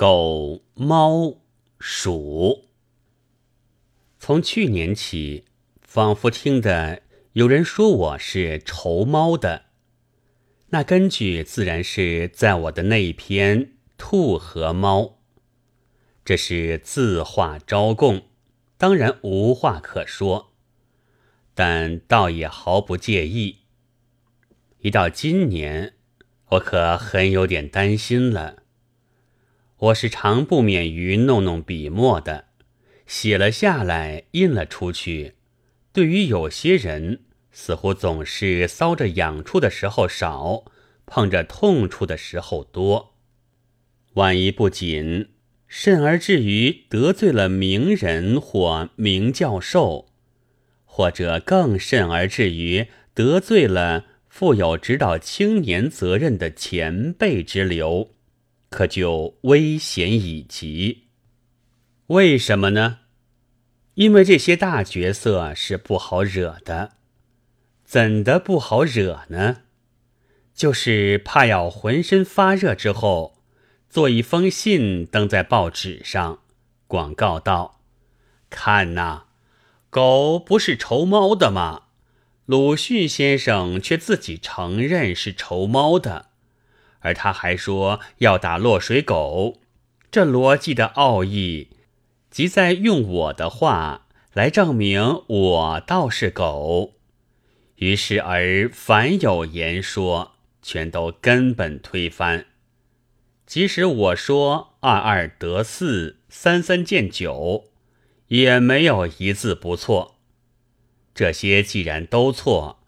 狗、猫、鼠。从去年起，仿佛听得有人说我是仇猫的，那根据自然是在我的那一篇《兔和猫》，这是自话招供，当然无话可说，但倒也毫不介意。一到今年，我可很有点担心了。我是常不免于弄弄笔墨的。写了下来，印了出去。对于有些人，似乎总是搔着痒处的时候少，碰着痛处的时候多。万一不谨，甚而至于得罪了名人或名教授，或者更甚而至于得罪了负有指导青年责任的前辈之流，可就危险已极。为什么呢？因为这些大角色是不好惹的，怎的不好惹呢？就是怕要浑身发热之后，做一封信登在报纸上，广告道：“看呐，狗不是仇猫的吗？鲁迅先生却自己承认是仇猫的，而他还说要打落水狗。这逻辑的奥义。”即在用我的话来证明我倒是狗，于是而凡有言说，全都根本推翻。即使我说二二得四，三三见九，也没有一字不错。这些既然都错，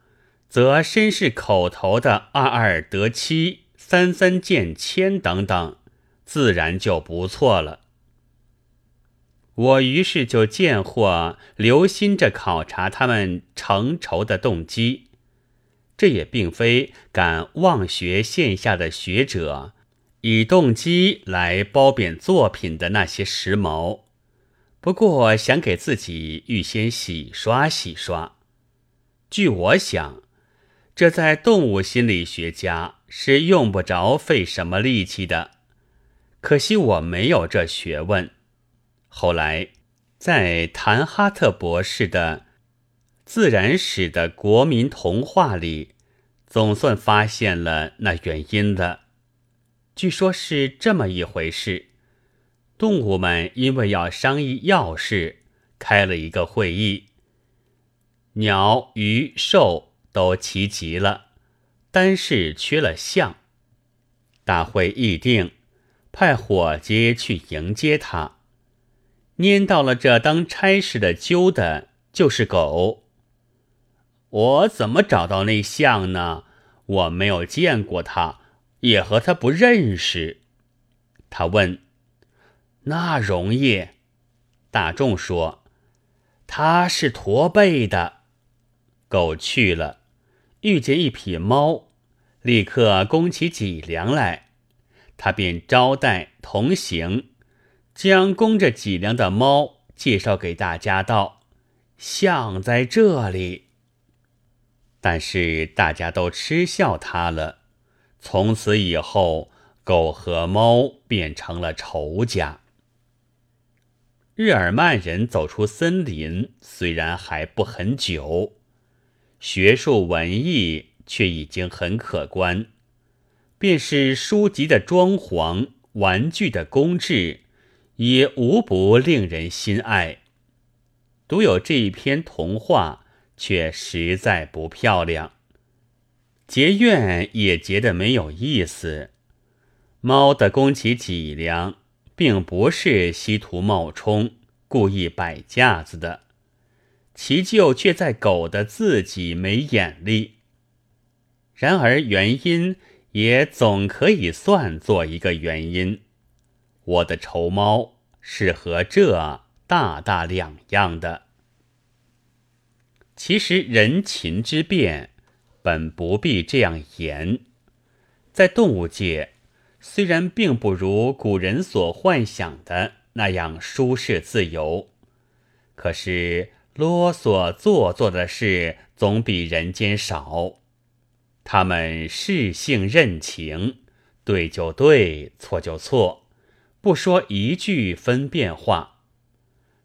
则身是口头的二二得七，三三见千等等，自然就不错了。我于是就见或留心着考察他们成仇的动机，这也并非敢妄学线下的学者以动机来褒贬作品的那些时髦，不过想给自己预先洗刷洗刷。据我想，这在动物心理学家是用不着费什么力气的，可惜我没有这学问。后来，在谭哈特博士的自然史的国民童话里，总算发现了那原因了。据说是这么一回事：动物们因为要商议要事，开了一个会议。鸟、鱼、兽都齐集了，单是缺了象。大会议定，派伙计去迎接他。拈到了这当差事的揪的，就是狗。我怎么找到那象呢？我没有见过他，也和他不认识。他问：“那容易？”大众说：“他是驼背的。”狗去了，遇见一匹猫，立刻弓起脊梁来，他便招待同行。将供着脊梁的猫介绍给大家道：“象在这里。”但是大家都嗤笑他了。从此以后，狗和猫变成了仇家。日耳曼人走出森林，虽然还不很久，学术文艺却已经很可观。便是书籍的装潢，玩具的工制。也无不令人心爱，独有这一篇童话却实在不漂亮。结怨也结得没有意思。猫的弓起脊梁，并不是稀图冒充、故意摆架子的，其咎却在狗的自己没眼力。然而原因也总可以算作一个原因。我的仇猫是和这大大两样的。其实人禽之变本不必这样严，在动物界虽然并不如古人所幻想的那样舒适自由，可是啰嗦做作的事总比人间少。他们适性任情，对就对，错就错。不说一句分辨话。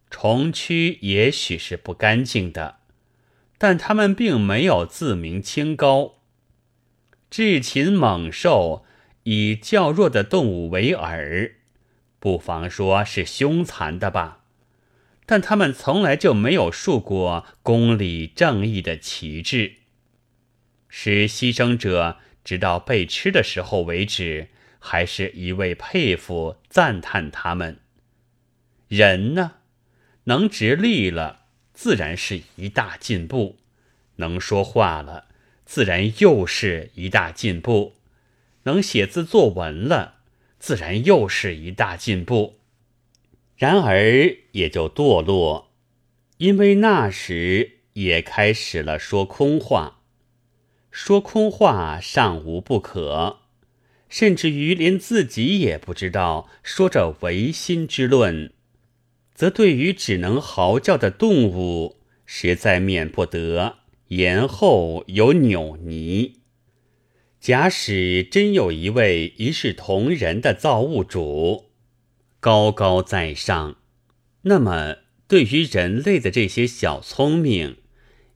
虫蛆也许是不干净的，但他们并没有自鸣清高。至禽猛兽以较弱的动物为饵，不妨说是凶残的吧。但他们从来就没有竖过公理正义的旗帜，使牺牲者直到被吃的时候为止，还是一味佩服赞叹他们。人呢，能直立了，自然是一大进步；能说话了，自然又是一大进步；能写字作文了，自然又是一大进步。然而也就堕落，因为那时也开始了说空话。说空话尚无不可，甚至于连自己也不知道说着唯心之论，则对于只能嚎叫的动物，实在免不得言后有扭捏。假使真有一位一视同仁的造物主。高高在上，那么对于人类的这些小聪明，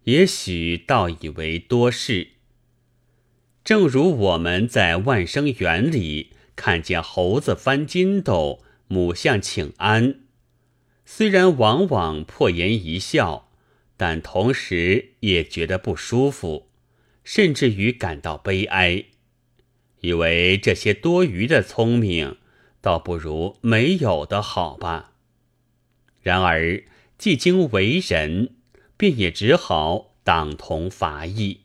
也许倒以为多事。正如我们在万生园里看见猴子翻筋斗，母象请安，虽然往往破颜一笑，但同时也觉得不舒服，甚至于感到悲哀，以为这些多余的聪明。倒不如没有的好吧。然而，既经为人，便也只好党同伐异，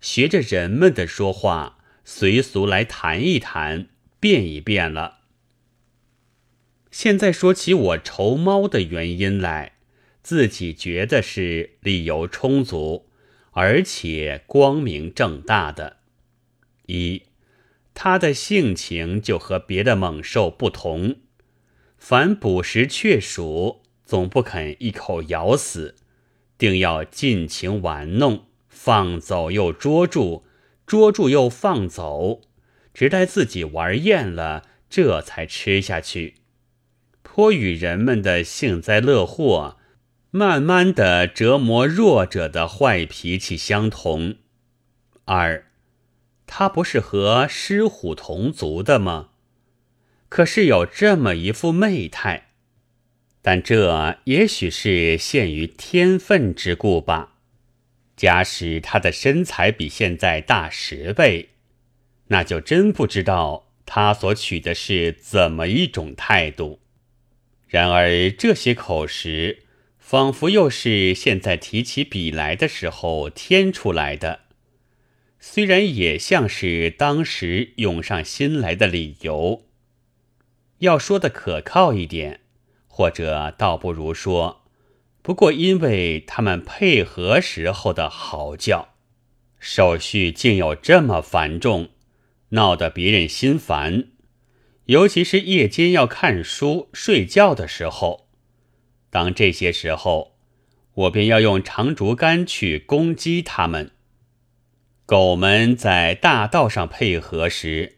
学着人们的说话，随俗来谈一谈，变一变了。现在说起我愁猫的原因来，自己觉得是理由充足，而且光明正大的。一。它的性情就和别的猛兽不同，凡捕食雀鼠，总不肯一口咬死，定要尽情玩弄，放走又捉住，捉住又放走，直待自己玩厌了，这才吃下去。颇与人们的幸灾乐祸，慢慢的折磨弱者的坏脾气相同。二。他不是和狮虎同族的吗？可是有这么一副媚态，但这也许是限于天分之故吧。假使他的身材比现在大十倍，那就真不知道他所取的是怎么一种态度。然而这些口实，仿佛又是现在提起笔来的时候添出来的。虽然也像是当时涌上心来的理由，要说的可靠一点，或者倒不如说，不过因为他们配合时候的嚎叫，手续竟有这么繁重，闹得别人心烦，尤其是夜间要看书睡觉的时候，当这些时候，我便要用长竹竿去攻击他们。狗们在大道上配合时，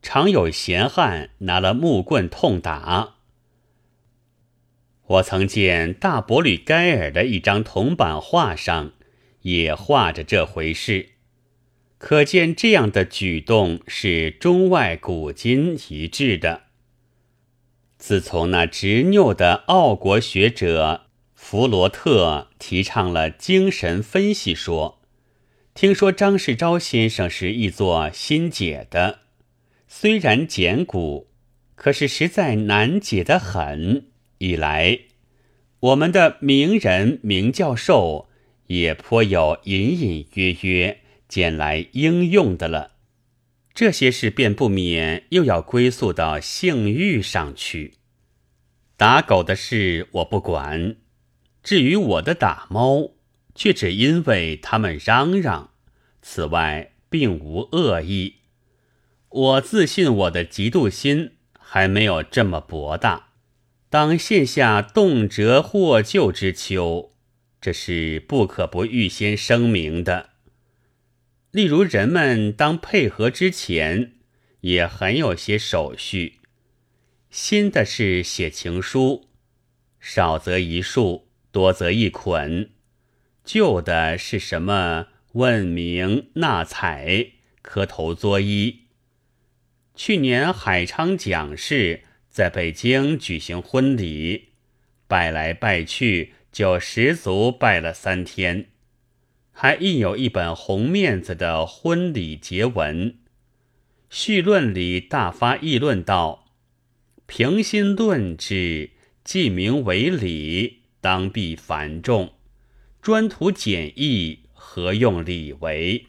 常有闲汉拿了木棍痛打。我曾见大伯吕盖尔的一张铜版画上，也画着这回事，可见这样的举动是中外古今一致的。自从那执拗的奥国学者弗罗特提倡了精神分析说。听说张世钊先生是译作新解的，虽然简古，可是实在难解的很。一来，我们的名人名教授也颇有隐隐约约捡来应用的了，这些事便不免又要归宿到性欲上去。打狗的事我不管，至于我的打猫。却只因为他们嚷嚷，此外并无恶意。我自信我的嫉妒心还没有这么博大。当现下动辄获救之秋，这是不可不预先声明的。例如，人们当配合之前，也很有些手续，新的是写情书，少则一束，多则一捆；旧的是什么问名纳采、磕头作揖。去年海昌蒋氏在北京举行婚礼，拜来拜去，就十足拜了三天。还印有一本红面子的婚礼结文，序论里大发议论道：“平心论之，既名为礼，当必繁重；专图简易，何用礼为？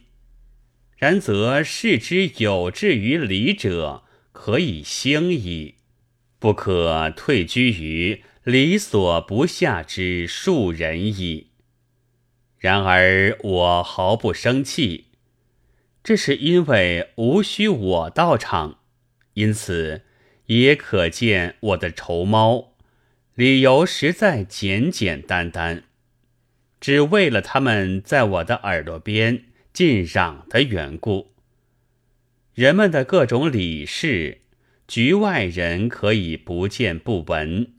然则视之有志于礼者，可以兴矣，不可退居于礼所不下之庶人矣。”然而我毫不生气，这是因为无需我到场，因此也可见我的仇猫理由实在简简单单，只为了他们在我的耳朵边尽嚷的缘故。人们的各种礼事，局外人可以不见不闻，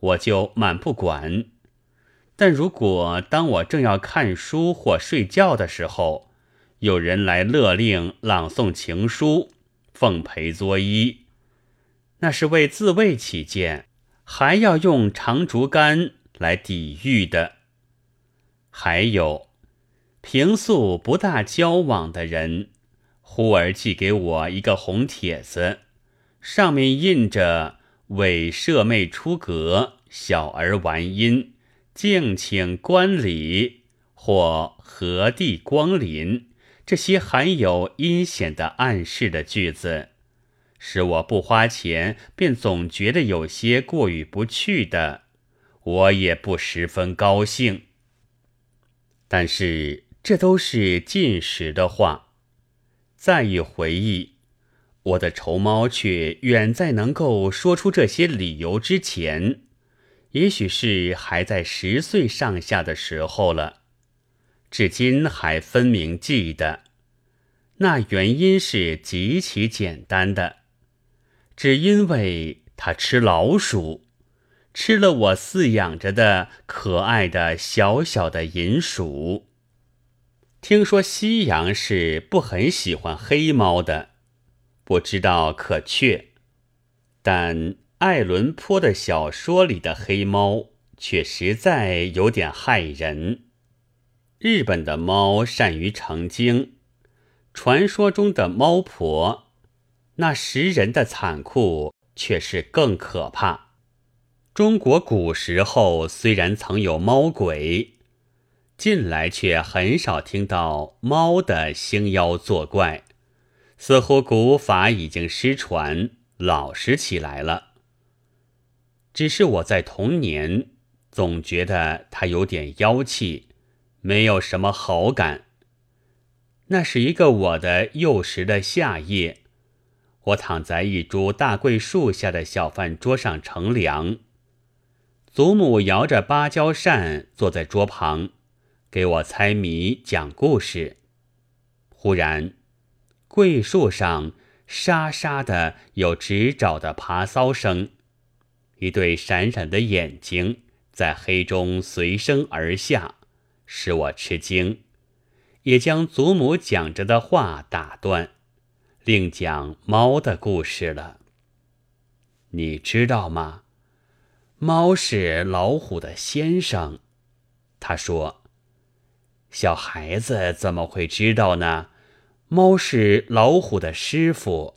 我就满不管。但如果当我正要看书或睡觉的时候，有人来勒令朗诵情书、奉陪作揖，那是为自卫起见，还要用长竹竿来抵御的。还有，平素不大交往的人，忽而寄给我一个红帖子，上面印着“伪舍妹出阁，小儿玩音”。敬请观礼或何地光临，这些含有阴险的暗示的句子，使我不花钱便总觉得有些过意不去的，我也不十分高兴。但是这都是近时的话，再一回忆，我的仇猫却远在能够说出这些理由之前。也许是还在十岁上下的时候了，至今还分明记得。那原因是极其简单的，只因为他吃老鼠，吃了我饲养着的可爱的小小的银鼠。听说西洋是不很喜欢黑猫的，不知道可确，但。爱伦坡的小说里的黑猫却实在有点害人。日本的猫善于成精，传说中的猫婆，那食人的残酷却是更可怕。中国古时候虽然曾有猫鬼，近来却很少听到猫的兴妖作怪，似乎古法已经失传，老实起来了。只是我在童年总觉得他有点妖气，没有什么好感。那是一个我的幼时的夏夜，我躺在一株大桂树下的小饭桌上乘凉，祖母摇着芭蕉扇坐在桌旁，给我猜谜讲故事。忽然，桂树上沙沙的有直爪的爬骚声。一对闪闪的眼睛在黑中随声而下，使我吃惊，也将祖母讲着的话打断，另讲猫的故事了。你知道吗？猫是老虎的先生。他说：“小孩子怎么会知道呢？猫是老虎的师傅。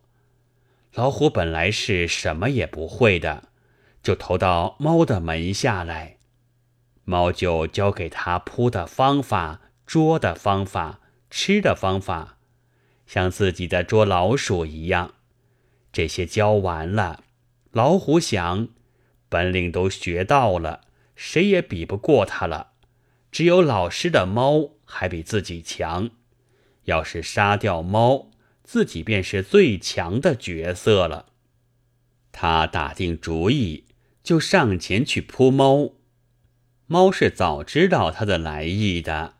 老虎本来是什么也不会的。”就投到猫的门下来，猫就教给他扑的方法、捉的方法、吃的方法，像自己的捉老鼠一样。这些教完了，老虎想，本领都学到了，谁也比不过他了。只有老师的猫还比自己强。要是杀掉猫，自己便是最强的角色了。他打定主意。就上前去扑猫，猫是早知道他的来意的，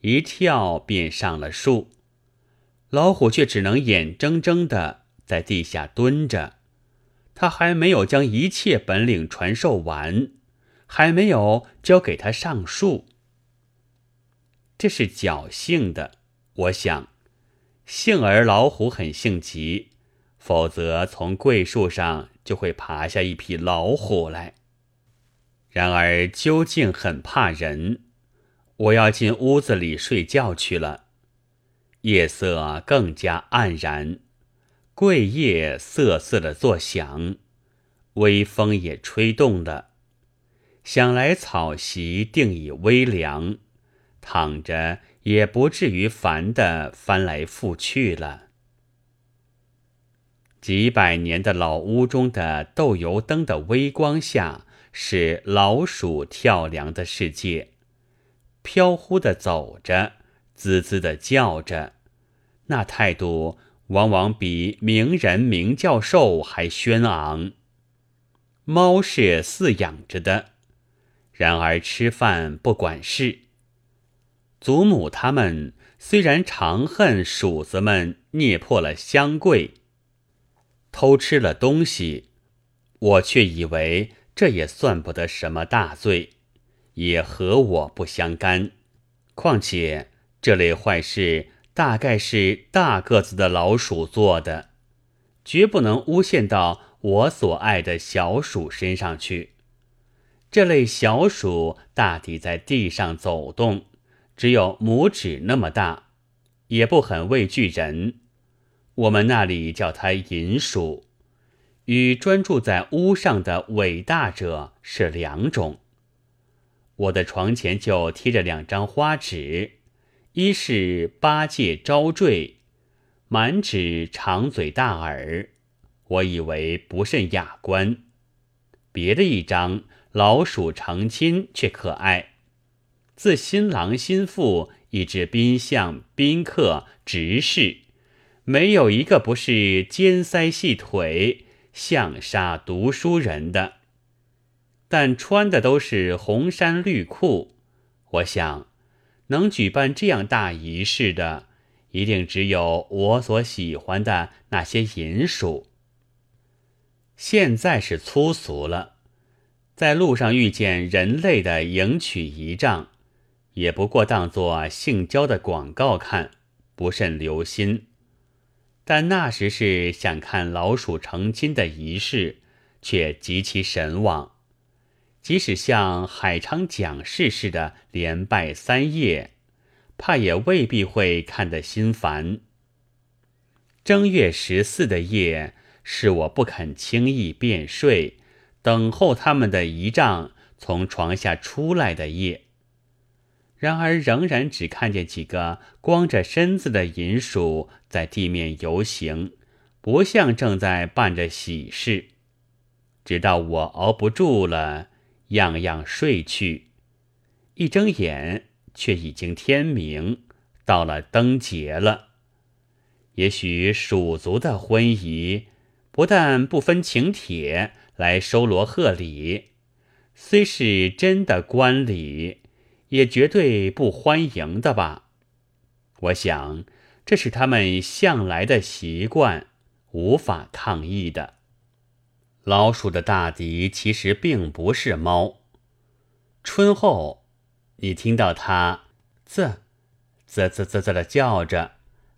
一跳便上了树。老虎却只能眼睁睁的在地下蹲着，他还没有将一切本领传授完，还没有教给他上树。这是侥幸的，我想，幸而老虎很性急，否则从桂树上就会爬下一匹老虎来。然而究竟很怕人，我要进屋子里睡觉去了。夜色更加黯然，桂叶瑟瑟的作响，微风也吹动了。想来草席定已微凉，躺着也不至于烦的翻来覆去了。几百年的老屋中的豆油灯的微光下。是老鼠跳梁的世界，飘忽的走着，滋滋的叫着，那态度往往比名人名教授还轩昂。猫是饲养着的，然而吃饭不管事。祖母他们虽然常恨鼠子们捏破了香柜，偷吃了东西，我却以为。这也算不得什么大罪，也和我不相干。况且这类坏事大概是大个子的老鼠做的，绝不能诬陷到我所爱的小鼠身上去。这类小鼠大抵在地上走动，只有拇指那么大，也不很畏惧人。我们那里叫它银鼠。与专注在屋上的伟大者是两种。我的床前就贴着两张花纸，一是八戒招赘，满纸长嘴大耳，我以为不甚雅观；别的一张老鼠成亲却可爱，自新郎新妇以至宾相宾客执事，没有一个不是尖腮细腿。像杀读书人的，但穿的都是红衫绿裤。我想，能举办这样大仪式的，一定只有我所喜欢的那些银鼠。现在是粗俗了，在路上遇见人类的迎娶仪仗，也不过当作性交的广告看，不甚留心。但那时是想看老鼠成亲的仪式，却极其神往。即使像海昌讲事似的连拜三夜，怕也未必会看得心烦。正月十四的夜，是我不肯轻易便睡，等候他们的仪仗从床下出来的夜。然而，仍然只看见几个光着身子的银鼠在地面游行，不像正在办着喜事。直到我熬不住了，样样睡去，一睁眼却已经天明，到了灯节了。也许蜀族的婚仪不但不分请帖来收罗贺礼，虽是真的官礼。也绝对不欢迎的吧？我想，这是他们向来的习惯，无法抗议的。老鼠的大敌其实并不是猫。春后，你听到它啧啧啧啧啧的叫着，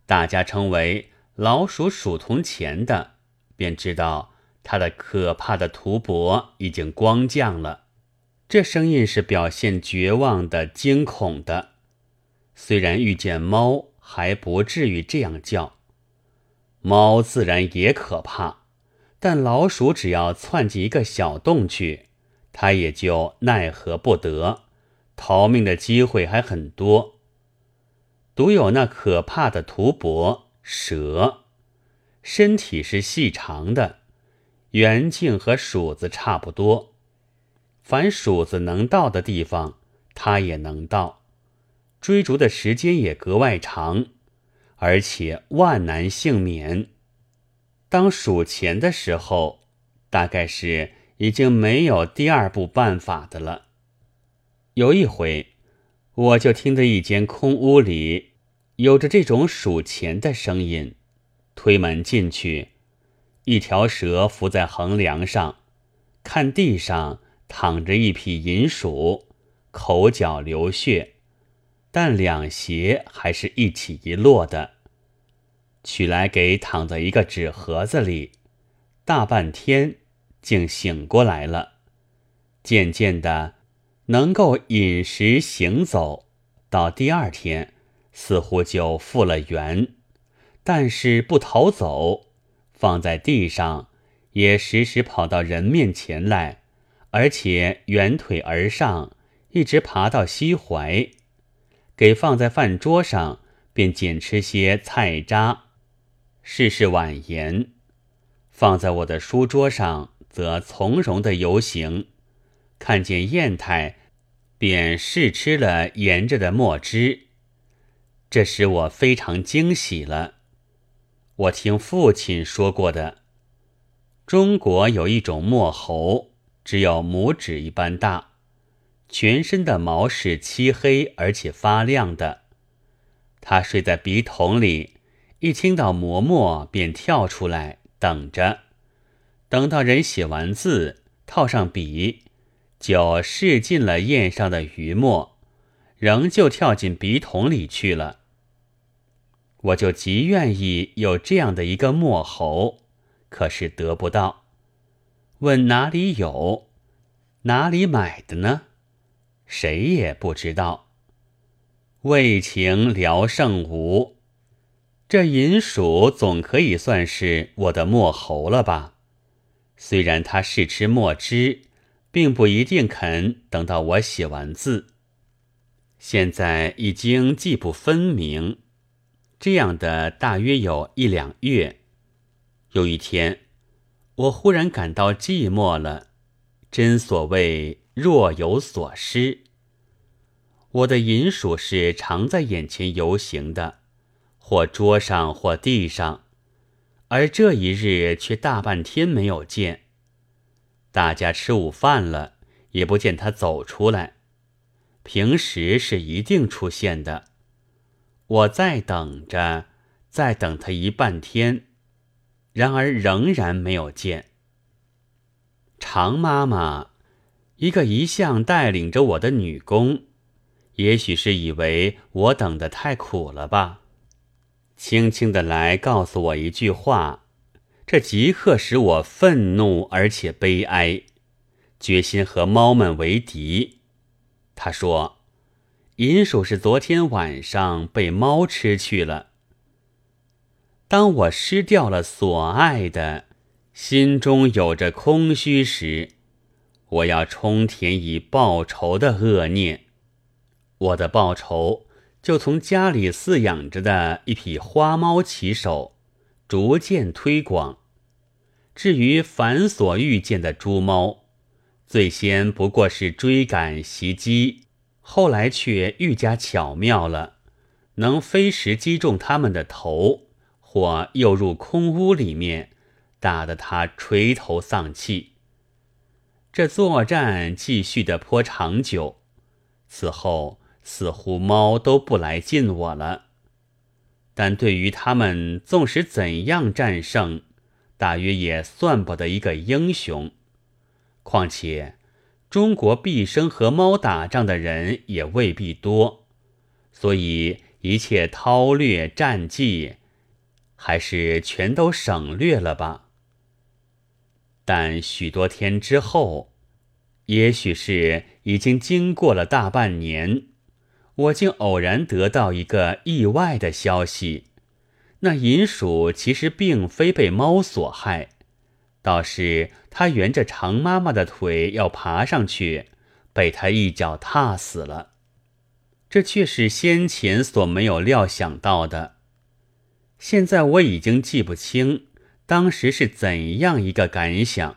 大家称为老鼠鼠铜钱的，便知道它的可怕的图帛已经光降了。这声音是表现绝望的、惊恐的。虽然遇见猫还不至于这样叫，猫自然也可怕，但老鼠只要窜进一个小洞去，它也就奈何不得，逃命的机会还很多。独有那可怕的图伯蛇，身体是细长的，圆径和鼠子差不多。凡鼠子能到的地方，它也能到，追逐的时间也格外长，而且万难幸免。当数钱的时候，大概是已经没有第二步办法的了。有一回，我就听得一间空屋里有着这种数钱的声音，推门进去，一条蛇伏在横梁上，看地上躺着一匹银鼠，口角流血，但两鞋还是一起一落的。取来给躺在一个纸盒子里，大半天竟醒过来了。渐渐的，能够饮食行走，到第二天似乎就复了原，但是不逃走，放在地上也时时跑到人面前来，而且圆腿而上，一直爬到膝怀。给放在饭桌上，便捡吃些菜渣。事事婉言，放在我的书桌上，则从容的游行。看见砚台，便试吃了沿着的墨汁，这使我非常惊喜了。我听父亲说过的，中国有一种墨猴，只有拇指一般大，全身的毛是漆黑而且发亮的，它睡在笔筒里。一听到磨墨，便跳出来等着，等到人写完字，套上笔，就试尽了砚上的余墨，仍旧跳进笔筒里去了。我就极愿意有这样的一个墨猴，可是得不到。问哪里有，哪里买的呢？谁也不知道。为情聊胜无。这银鼠总可以算是我的墨猴了吧？虽然它是吃墨汁，并不一定肯等到我写完字。现在已经记不分明，这样的大约有一两月。有一天，我忽然感到寂寞了，真所谓若有所失。我的银鼠是常在眼前游行的。或桌上，或地上，而这一日却大半天没有见。大家吃午饭了，也不见他走出来。平时是一定出现的。我在等着，再等他一半天，然而仍然没有见。常妈妈，一个一向带领着我的女工，也许是以为我等得太苦了吧。轻轻的来告诉我一句话，这即刻使我愤怒而且悲哀，决心和猫们为敌。他说：“银鼠是昨天晚上被猫吃去了。”当我失掉了所爱的，心中有着空虚时，我要充填以报仇的恶念。我的报仇。就从家里饲养着的一匹花猫起手，逐渐推广。至于凡所遇见的猪猫，最先不过是追赶袭击，后来却愈加巧妙了，能飞时击中他们的头，或诱入空屋里面，打得他垂头丧气。这作战继续的颇长久，此后。似乎猫都不来近我了，但对于他们，纵使怎样战胜，大约也算不得一个英雄。况且，中国毕生和猫打仗的人也未必多，所以一切韬略战绩，还是全都省略了吧。但许多天之后，也许是已经经过了大半年。我竟偶然得到一个意外的消息：那银鼠其实并非被猫所害，倒是它沿着长妈妈的腿要爬上去，被它一脚踏死了。这却是先前所没有料想到的。现在我已经记不清当时是怎样一个感想，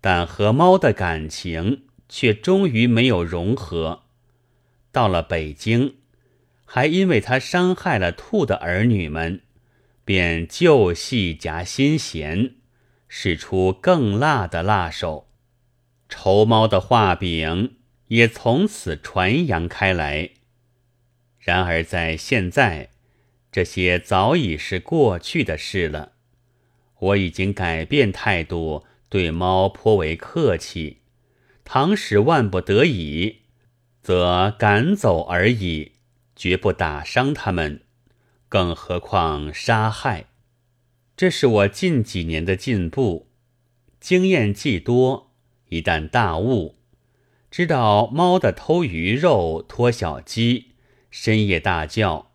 但和猫的感情却终于没有融合。到了北京，还因为他伤害了兔的儿女们，便旧戏夹新弦，使出更辣的辣手。仇猫的画饼也从此传扬开来。然而在现在，这些早已是过去的事了。我已经改变态度，对猫颇为客气。倘使万不得已，则赶走而已，绝不打伤它们，更何况杀害。这是我近几年的进步，经验既多，一旦大悟，知道猫的偷鱼肉、拖小鸡、深夜大叫，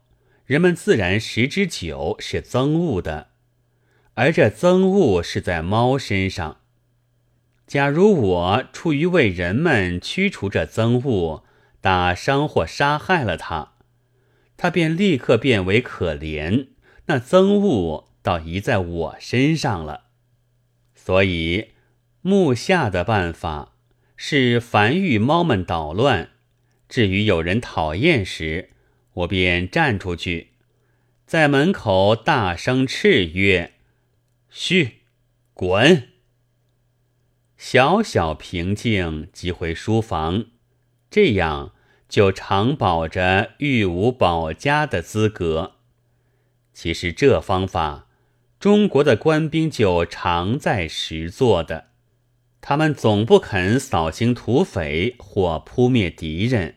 人们自然十之九是憎恶的，而这憎恶是在猫身上。假如我出于为人们驱除这憎恶，打伤或杀害了他，他便立刻变为可怜，那憎恶倒移在我身上了。所以，目下的办法是凡遇猫们捣乱，至于有人讨厌时，我便站出去，在门口大声斥曰：“嘘，滚！”小小平静，即回书房，这样就常保着御无保家的资格。其实这方法，中国的官兵就常在实做的。他们总不肯扫清土匪或扑灭敌人，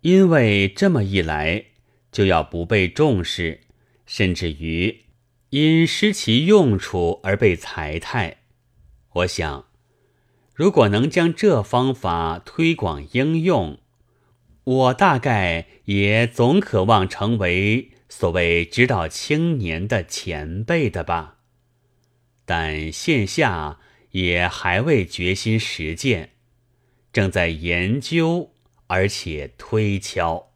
因为这么一来，就要不被重视，甚至于因失其用处而被裁汰。我想。如果能将这方法推广应用，我大概也总渴望成为所谓指导青年的前辈的吧。但现下也还未决心实践，正在研究，而且推敲。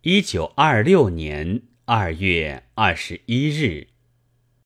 一九二六年二月二十一日。